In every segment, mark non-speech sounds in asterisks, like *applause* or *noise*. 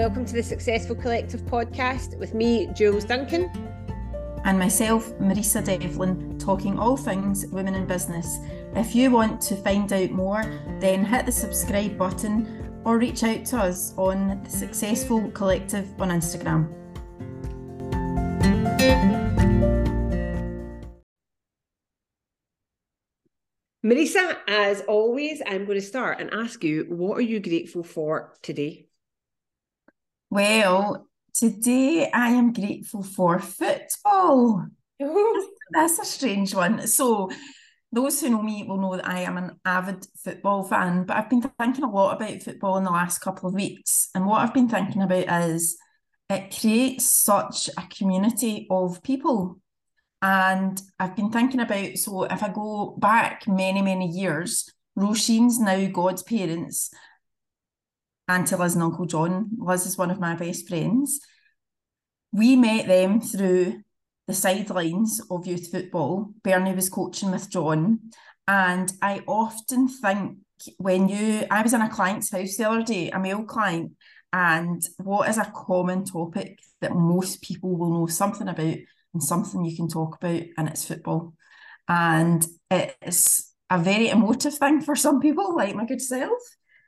Welcome to the Successful Collective podcast with me, Jules Duncan. And myself, Marisa Devlin, talking all things women in business. If you want to find out more, then hit the subscribe button or reach out to us on the Successful Collective on Instagram. Marisa, as always, I'm going to start and ask you, what are you grateful for today? Well, today I am grateful for football. That's a strange one. So, those who know me will know that I am an avid football fan, but I've been thinking a lot about football in the last couple of weeks. And what I've been thinking about is it creates such a community of people. And I've been thinking about so if I go back many, many years, Roisin's now God's parents Auntie Liz and Uncle John. Liz is one of my best friends. We met them through the sidelines of youth football. Bernie was coaching with John. And I often think when you, I was in a client's house the other day, a male client, and what is a common topic that most people will know something about and something you can talk about, and it's football. And it's a very emotive thing for some people, like my good self.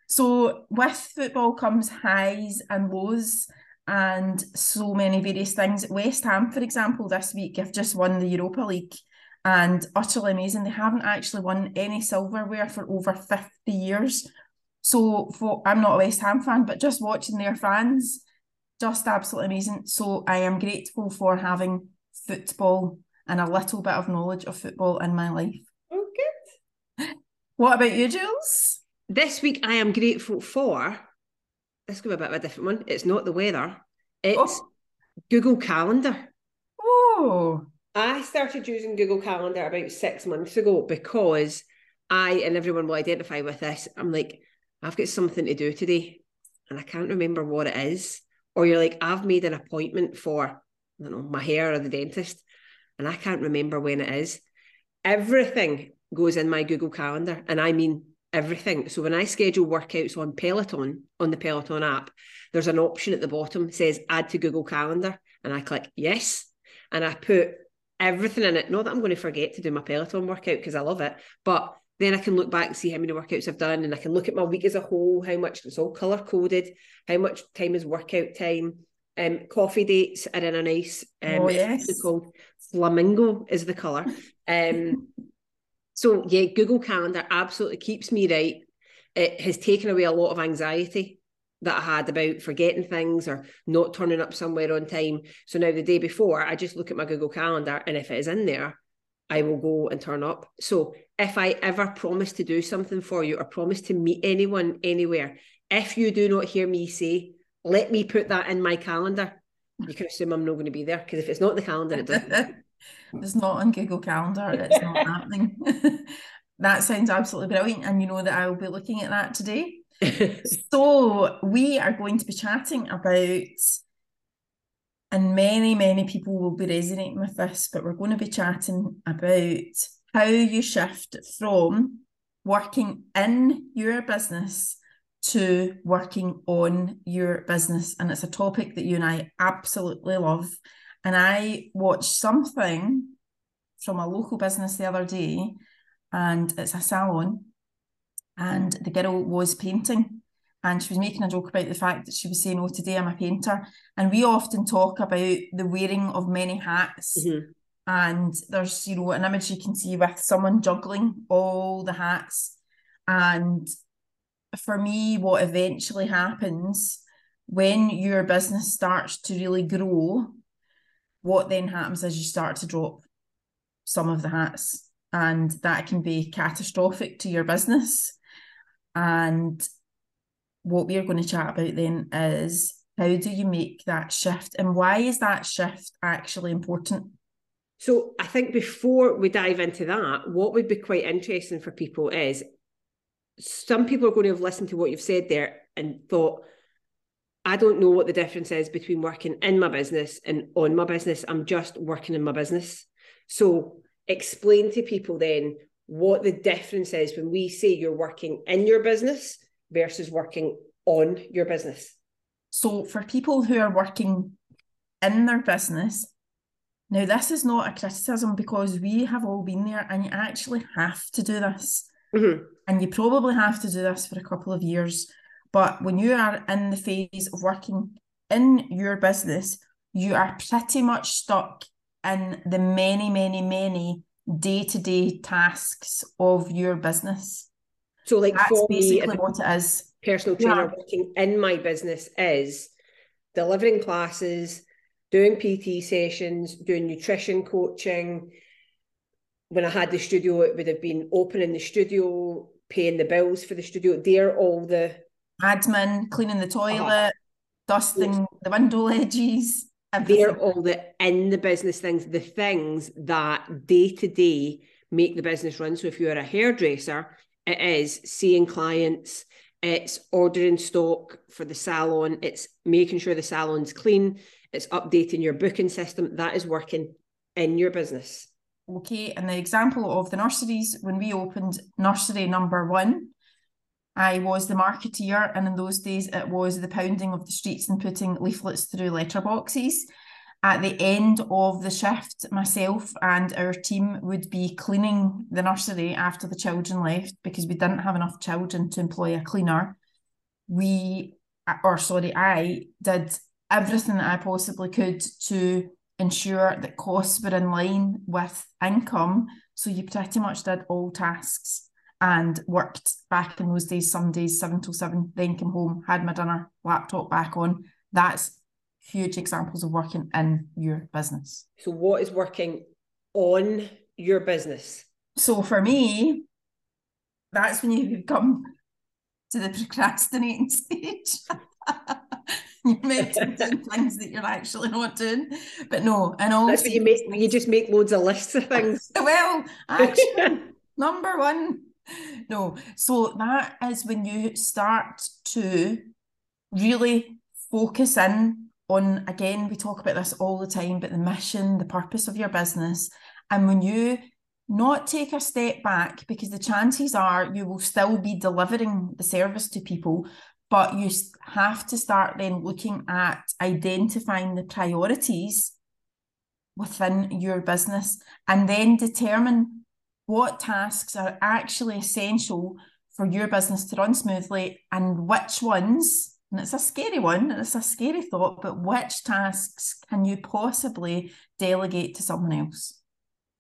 So with football comes highs and lows and so many various things. West Ham, for example, this week have just won the Europa League and utterly amazing. They haven't actually won any silverware for over 50 years. So for I'm not a West Ham fan, but just watching their fans, just absolutely amazing. So I am grateful for having football and a little bit of knowledge of football in my life. Oh, good. *laughs* What about you, Jules? This week, I am grateful for. This could be a bit of a different one. It's not the weather. It's oh. Google Calendar. Oh. I started using Google Calendar about six months ago because I and everyone will identify with this. I'm like, I've got something to do today and I can't remember what it is. Or you're like, I've made an appointment for, I don't know, my hair or the dentist and I can't remember when it is. Everything goes in my Google Calendar. And I mean everything. So when I schedule workouts on Peloton, on the Peloton app, there's an option at the bottom says add to Google Calendar. And I click yes. And I put everything in it. Not that I'm going to forget to do my Peloton workout because I love it, but then I can look back and see how many workouts I've done and I can look at my week as a whole, how much it's all color coded, how much time is workout time. Um, coffee dates are in a nice um, oh, yes. called flamingo is the color. Um, so yeah, Google Calendar absolutely keeps me right. It has taken away a lot of anxiety that I had about forgetting things or not turning up somewhere on time. So now the day before, I just look at my Google Calendar and if it is in there, I will go and turn up. So if I ever promise to do something for you or promise to meet anyone anywhere, if you do not hear me say, let me put that in my calendar, you can assume I'm not going to be there because if it's not the calendar, it doesn't. *laughs* It's not on Google Calendar. It's not *laughs* happening. *laughs* that sounds absolutely brilliant. And you know that I will be looking at that today. *laughs* so we are going to be chatting about, and many, many people will be resonating with this, but we're going to be chatting about how you shift from working in your business to working on your business. And it's a topic that you and I absolutely love. And I watched something from a local business the other day, and it's a salon, and the girl was painting. And she was making a joke about the fact that she was saying, Oh, today I'm a painter. And we often talk about the wearing of many hats. Mm-hmm. And there's, you know, an image you can see with someone juggling all the hats. And for me, what eventually happens when your business starts to really grow what then happens is you start to drop some of the hats and that can be catastrophic to your business. And what we're going to chat about then is how do you make that shift and why is that shift actually important? So i think before we dive into that what would be quite interesting for people is some people are going to have listened to what you've said there and thought I don't know what the difference is between working in my business and on my business. I'm just working in my business. So explain to people then what the difference is when we say you're working in your business versus working on your business. So for people who are working in their business, now this is not a criticism because we have all been there and you actually have to do this. Mhm. And you probably have to do this for a couple of years. But when you are in the phase of working in your business, you are pretty much stuck in the many, many, many day to day tasks of your business. So, like That's for me, basically as a what it is. personal Yeah. trainer working in my business is delivering classes, doing PT sessions, doing nutrition coaching. When I had the studio, it would have been opening the studio, paying the bills for the studio. They're all the Admin, cleaning the toilet, Uh-huh. dusting the window ledges, they're all the in the business things, the things that day to day make the business run. So if you're a hairdresser, it is seeing clients, it's ordering stock for the salon, it's making sure the salon's clean, it's updating your booking system. That is working in your business. Okay, and the example of the nurseries, when we opened nursery number one, I was the marketeer, and in those days it was the pounding of the streets and putting leaflets through letterboxes. At the end of the shift, myself and our team would be cleaning the nursery after the children left because we didn't have enough children to employ a cleaner. We, or sorry, I did everything that I possibly could to ensure that costs were in line with income. So you pretty much did all tasks and worked back in those days, some days seven till seven, then came home, had my dinner, laptop back on. That's huge examples of working in your business. So, what is working on your business? So for me, that's when you come to the procrastinating *laughs* stage. you meant *laughs* to be doing things that you're actually not doing. But no, and all That's what you make. You just make loads of lists of things. *laughs* well, action number one. No, so that is when you start to really focus in on, again, we talk about this all the time, but the mission, the purpose of your business. And when you not take a step back, because the chances are you will still be delivering the service to people, but you have to start then looking at identifying the priorities within your business and then determine what tasks are actually essential for your business to run smoothly and which ones and it's a scary one and it's a scary thought but which tasks can you possibly delegate to someone else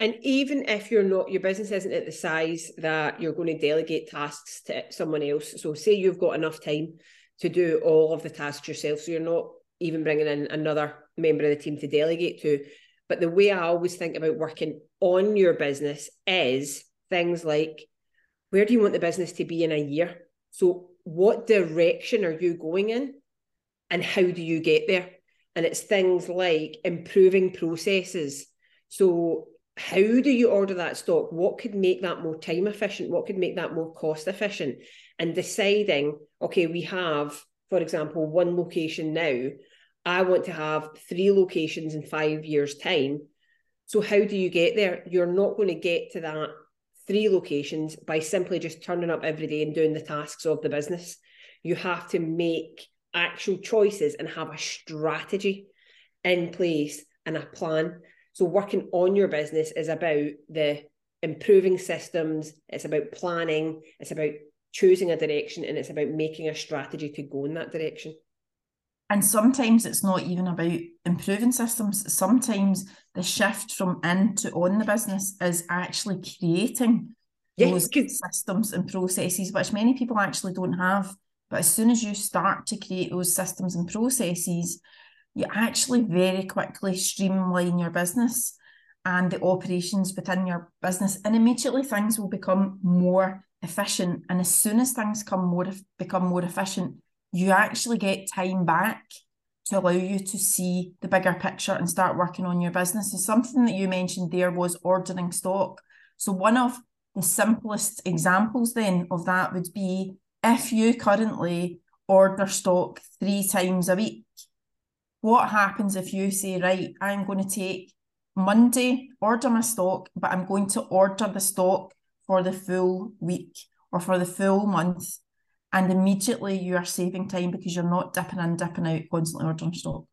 And even if you're not, your business isn't at the size that you're going to delegate tasks to someone else. So, say you've got enough time to do all of the tasks yourself. So, you're not even bringing in another member of the team to delegate to. But the way I always think about working on your business is things like where do you want the business to be in a year? So, what direction are you going in? And how do you get there? And it's things like improving processes. So, how do you order that stock? What could make that more time efficient? What could make that more cost efficient? And deciding, okay, we have, for example, one location now. I want to have three locations in five years' time. So, how do you get there? You're not going to get to that three locations by simply just turning up every day and doing the tasks of the business. You have to make actual choices and have a strategy in place and a plan. So working on your business is about the improving systems, it's about planning, it's about choosing a direction, and it's about making a strategy to go in that direction. And sometimes it's not even about improving systems sometimes the shift from in to on the business is actually creating Yeah, those systems and processes, which many people actually don't have. But as soon as you start to create those systems and processes, you actually very quickly streamline your business and the operations within your business, and immediately things will become more efficient. And as soon as things come more become more efficient, you actually get time back to allow you to see the bigger picture and start working on your business. And something that you mentioned there was ordering stock. So one of the simplest examples then of that would be if you currently order stock three times a week, what happens if you say, right, I'm going to take Monday, order my stock, but I'm going to order the stock for the full week or for the full month. And immediately you are saving time because you're not dipping in, dipping out, constantly ordering stock.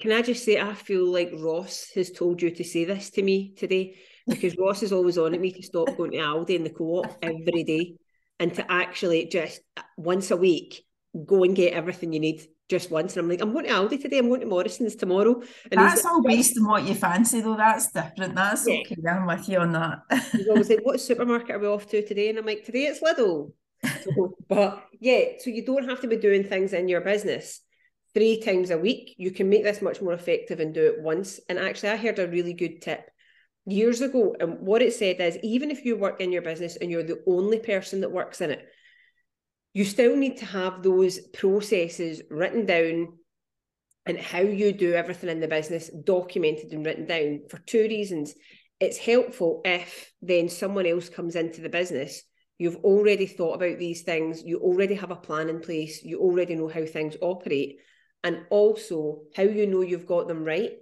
Can I just say, I feel like Ross has told you to say this to me today because *laughs* Ross is always on at me to stop going to Aldi and the co op every day and to actually just once a week go and get everything you need just once. And I'm like, I'm going to Aldi today, I'm going to Morrisons tomorrow. And that's all based on what you fancy, though. That's different. That's yeah. okay. I'm with you on that. he's always like, What *laughs* supermarket are we off to today? And I'm like, Today it's Lidl. So, *laughs* but yeah, so you don't have to be doing things in your business three times a week. You can make this much more effective and do it once. And actually, I heard a really good tip years ago. And what it said is even if you work in your business and you're the only person that works in it, you still need to have those processes written down and how you do everything in the business documented and written down for two reasons. It's helpful if then someone else comes into the business. You've already thought about these things, you already have a plan in place, you already know how things operate. And also, how you know you've got them right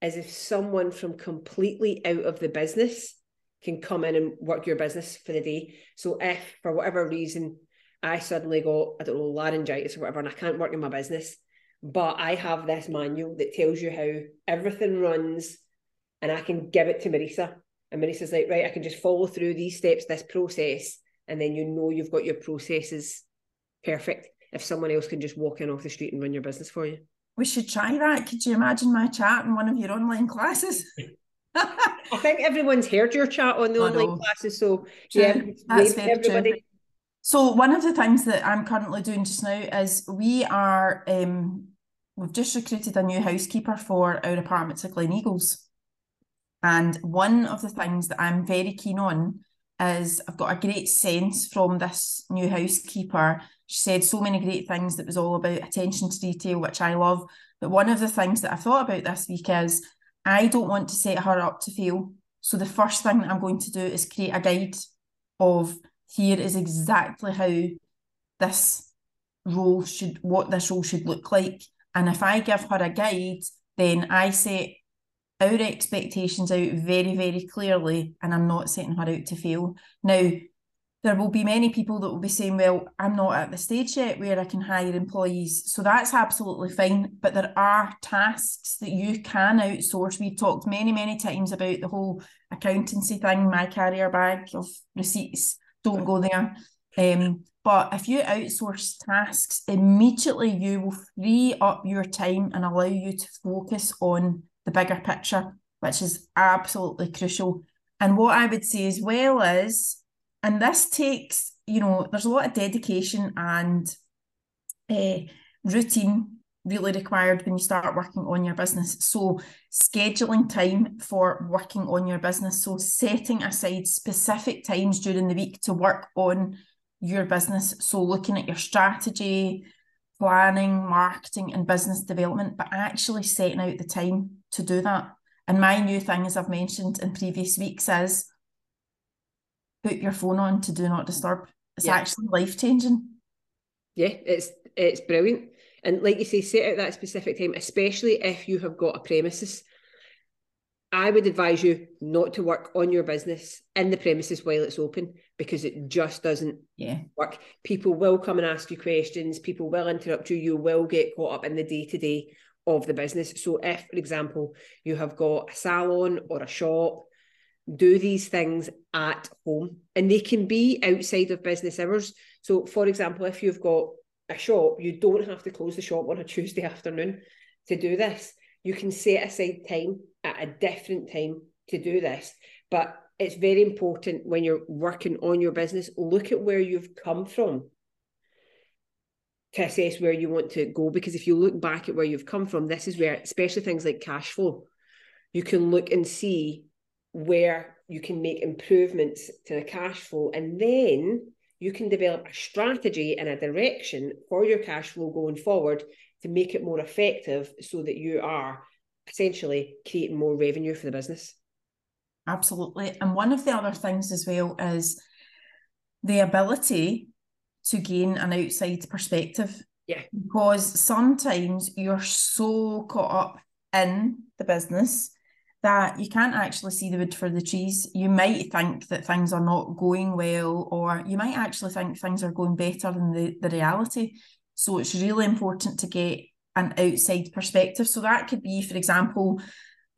is if someone from completely out of the business can come in and work your business for the day. So, if for whatever reason I suddenly got, I don't know, laryngitis or whatever, and I can't work in my business, but I have this manual that tells you how everything runs, and I can give it to Marisa. And Marisa's like, right, I can just follow through these steps, this process, and then you know you've got your processes perfect if someone else can just walk in off the street and run your business for you. We should try that. Could you imagine my chat in one of your online classes? *laughs* I think everyone's heard your chat on the oh, online no. classes. So yeah, that's very everybody. True. So one of the things that I'm currently doing just now is we are um, we've just recruited a new housekeeper for our apartments at Gleneagles. And one of the things that I'm very keen on is I've got a great sense from this new housekeeper she said so many great things that was all about attention to detail, which I love. But one of the things that I thought about this week is I don't want to set her up to fail. So the first thing that I'm going to do is create a guide of here is exactly how this role should what this role should look like. And if I give her a guide, then I set our expectations out very, very clearly, and I'm not setting her out to fail. Now, there will be many people that will be saying, well, I'm not at the stage yet where I can hire employees. So that's absolutely fine. But there are tasks that you can outsource. We've talked many, many times about the whole accountancy thing, my carrier bag of receipts. Don't go there. Um, but if you outsource tasks, immediately you will free up your time and allow you to focus on the bigger picture, which is absolutely crucial. And what I would say as well is and this takes you know there's a lot of dedication and uh, routine really required when you start working on your business so scheduling time for working on your business so setting aside specific times during the week to work on your business so looking at your strategy planning marketing and business development but actually setting out the time to do that and my new thing as i've mentioned in previous weeks is put your phone on to do not disturb. It's yeah. actually life changing. Yeah, it's it's brilliant. And like you say, set out that specific time, especially if you have got a premises. I would advise you not to work on your business in the premises while it's open because it just doesn't yeah. work. People will come and ask you questions, people will interrupt you, you will get caught up in the day to day of the business. So, if, for example, you have got a salon or a shop do these things at home and they can be outside of business hours. So, for example, if you've got a shop, you don't have to close the shop on a *laughs* Tuesday afternoon to do this. You can set aside time at a different time to do this. But it's very important when you're working on your business, look at where you've come from to assess where you want to go. Because if you look back at where you've come from, this is where, especially things like cash flow, you can look and see where you can make improvements to the cash flow and then you can develop a strategy and a direction for your cash flow going forward to make it more effective so that you are essentially creating more revenue for the business. Absolutely. And one of the other things as well is the ability to gain an outside perspective. Yeah. Because sometimes you're so caught up in the business that you can't actually see the wood for the trees. You might think that things are not going well, or you might actually think things are going better than the, the reality. So it's really important to get an outside perspective. So that could be, for example,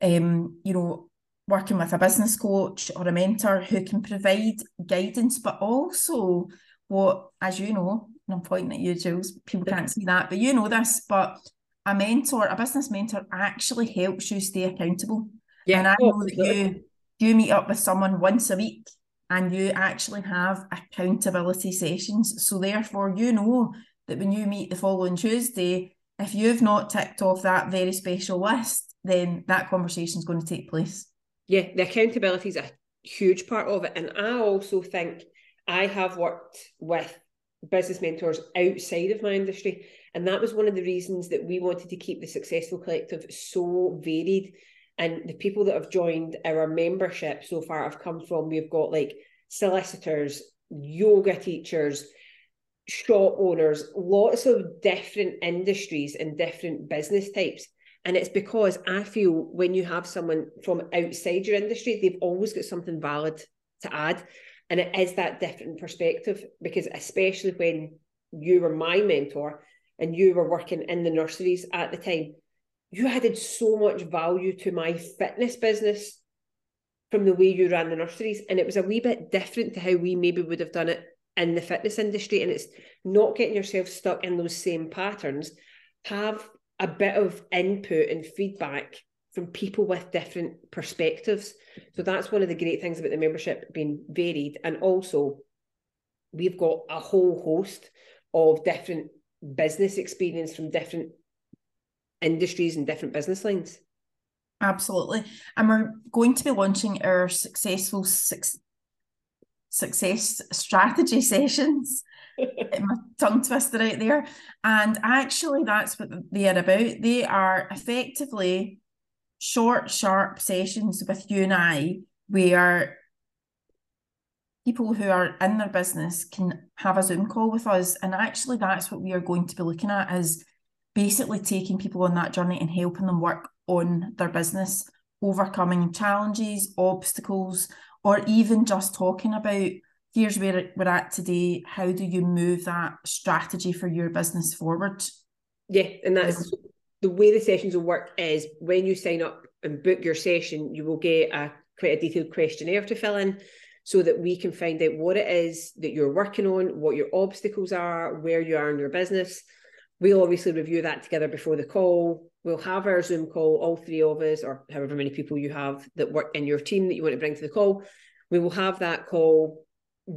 um, you know, working with a business coach or a mentor who can provide guidance, but also what, as you know, and I'm pointing at you, Jules, people can't see that, but you know this, but a mentor, a business mentor actually helps you stay accountable. Yeah, and I oh, know that you you meet up with someone once a week and you actually have accountability sessions. So therefore, you know that when you meet the following Tuesday, if you've not ticked off that very special list, then that conversation is going to take place. Yeah, the accountability is a huge part of it. And I also think I have worked with business mentors outside of my industry. And that was one of the reasons that we wanted to keep the Successful Collective so varied. And the people that have joined our membership so far have come from, we've got like solicitors, yoga teachers, shop owners, lots of different industries and different business types. And it's because I feel when you have someone from outside your industry, they've always got something valid to add. And it is that different perspective because, especially when you were my mentor and you were working in the nurseries at the time, you added so much value to my fitness business from the way you ran the nurseries. And it was a wee bit different to how we maybe would have done it in the fitness industry. And it's not getting yourself stuck in those same patterns. Have a bit of input and feedback from people with different perspectives. So that's one of the great things about the membership being varied. And also, we've got a whole host of different business experience from different industries and different business lines. Absolutely. And we're going to be launching our successful six, success strategy *laughs* sessions. *laughs* my tongue twister out there. And actually, that's what they are about. They are effectively short, sharp sessions with you and I where people who are in their business can have a Zoom call with us. And actually, that's what we are going to be looking at is basically taking people on that journey and helping them work on their business, overcoming challenges, obstacles, or even just talking about here's where we're at today. How do you move that strategy for your business forward? Yeah, and that's um, the way the sessions will work is when you sign up and book your session, you will get a quite a detailed questionnaire to fill in so that we can find out what it is that you're working on, what your obstacles are, where you are in your business. We'll obviously review that together before the call. We'll have our Zoom call, all three of us, or however many people you have that work in your team that you want to bring to the call. We will have that call,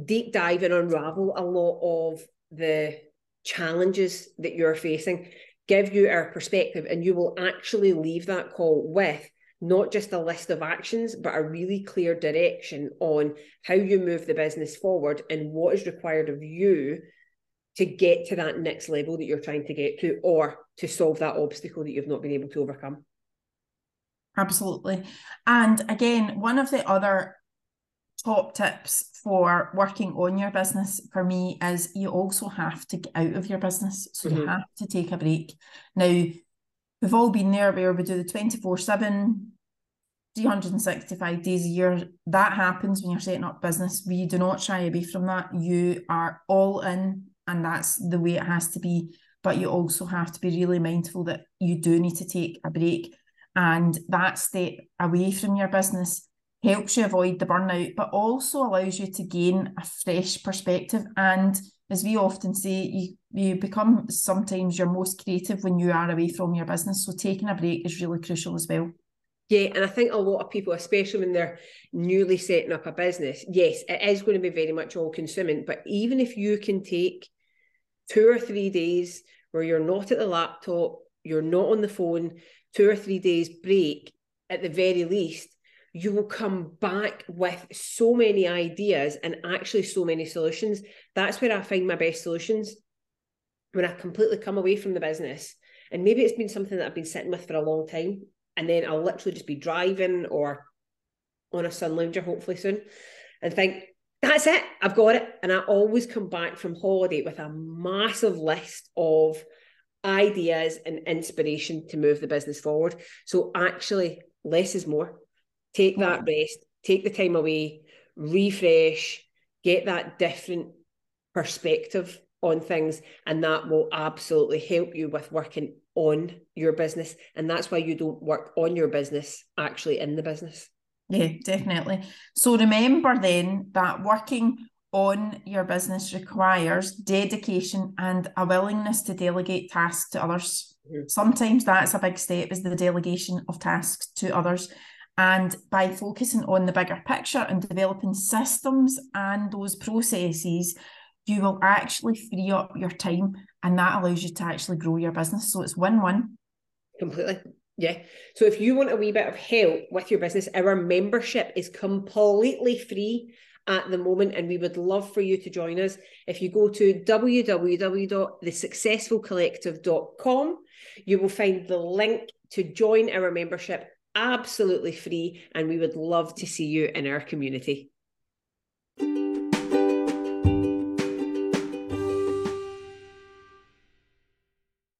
deep dive and unravel a lot of the challenges that you're facing give you our perspective, and you will actually leave that call with not just a list of actions, but a really clear direction on how you move the business forward and what is required of you to get to that next level that you're trying to get to or to solve that obstacle that you've not been able to overcome. Absolutely. And again, one of the other top tips for working on your business for me is you also have to get out of your business. So mm-hmm. you have to take a break. Now, we've all been there where we do the 24 7, 365 days a year. That happens when you're setting up business. We do not shy away from that. You are all in, and that's the way it has to be. But you also have to be really mindful that you do need to take a break. And that step away from your business helps you avoid the burnout, but also allows you to gain a fresh perspective. And as we often say, you, you become sometimes your most creative when you are away from your business. So taking a break is really crucial as well. Yeah, and I think a lot of people, especially when they're newly setting up a business, yes, it is going to be very much all consuming. But even if you can take two or three days where you're not at the laptop, you're not on the phone, two or three days break at the very least, you will come back with so many ideas and actually so many solutions. That's where I find my best solutions when I completely come away from the business. And maybe it's been something that I've been sitting with for a long time. And then I'll literally just be driving or on a sun lounger, hopefully soon, and think, that's it, I've got it. And I always come back from holiday with a massive list of ideas and inspiration to move the business forward. So actually, less is more take that rest, take the time away, refresh, get that different perspective on things, and that will absolutely help you with working on your business. And that's why you don't work on your business, actually in the business. Yeah, definitely. So remember then that working on your business requires dedication and a willingness to delegate tasks to others. Mm-hmm. Sometimes that's a big step is the delegation of tasks to others. And by focusing on the bigger picture and developing systems and those processes, you will actually free up your time and that allows you to actually grow your business. So it's win win. Completely. Yeah. So if you want a wee bit of help with your business, our membership is completely free at the moment, and we would love for you to join us. If you go to www.thesuccessfulcollective.com, you will find the link to join our membership absolutely free, and we would love to see you in our community.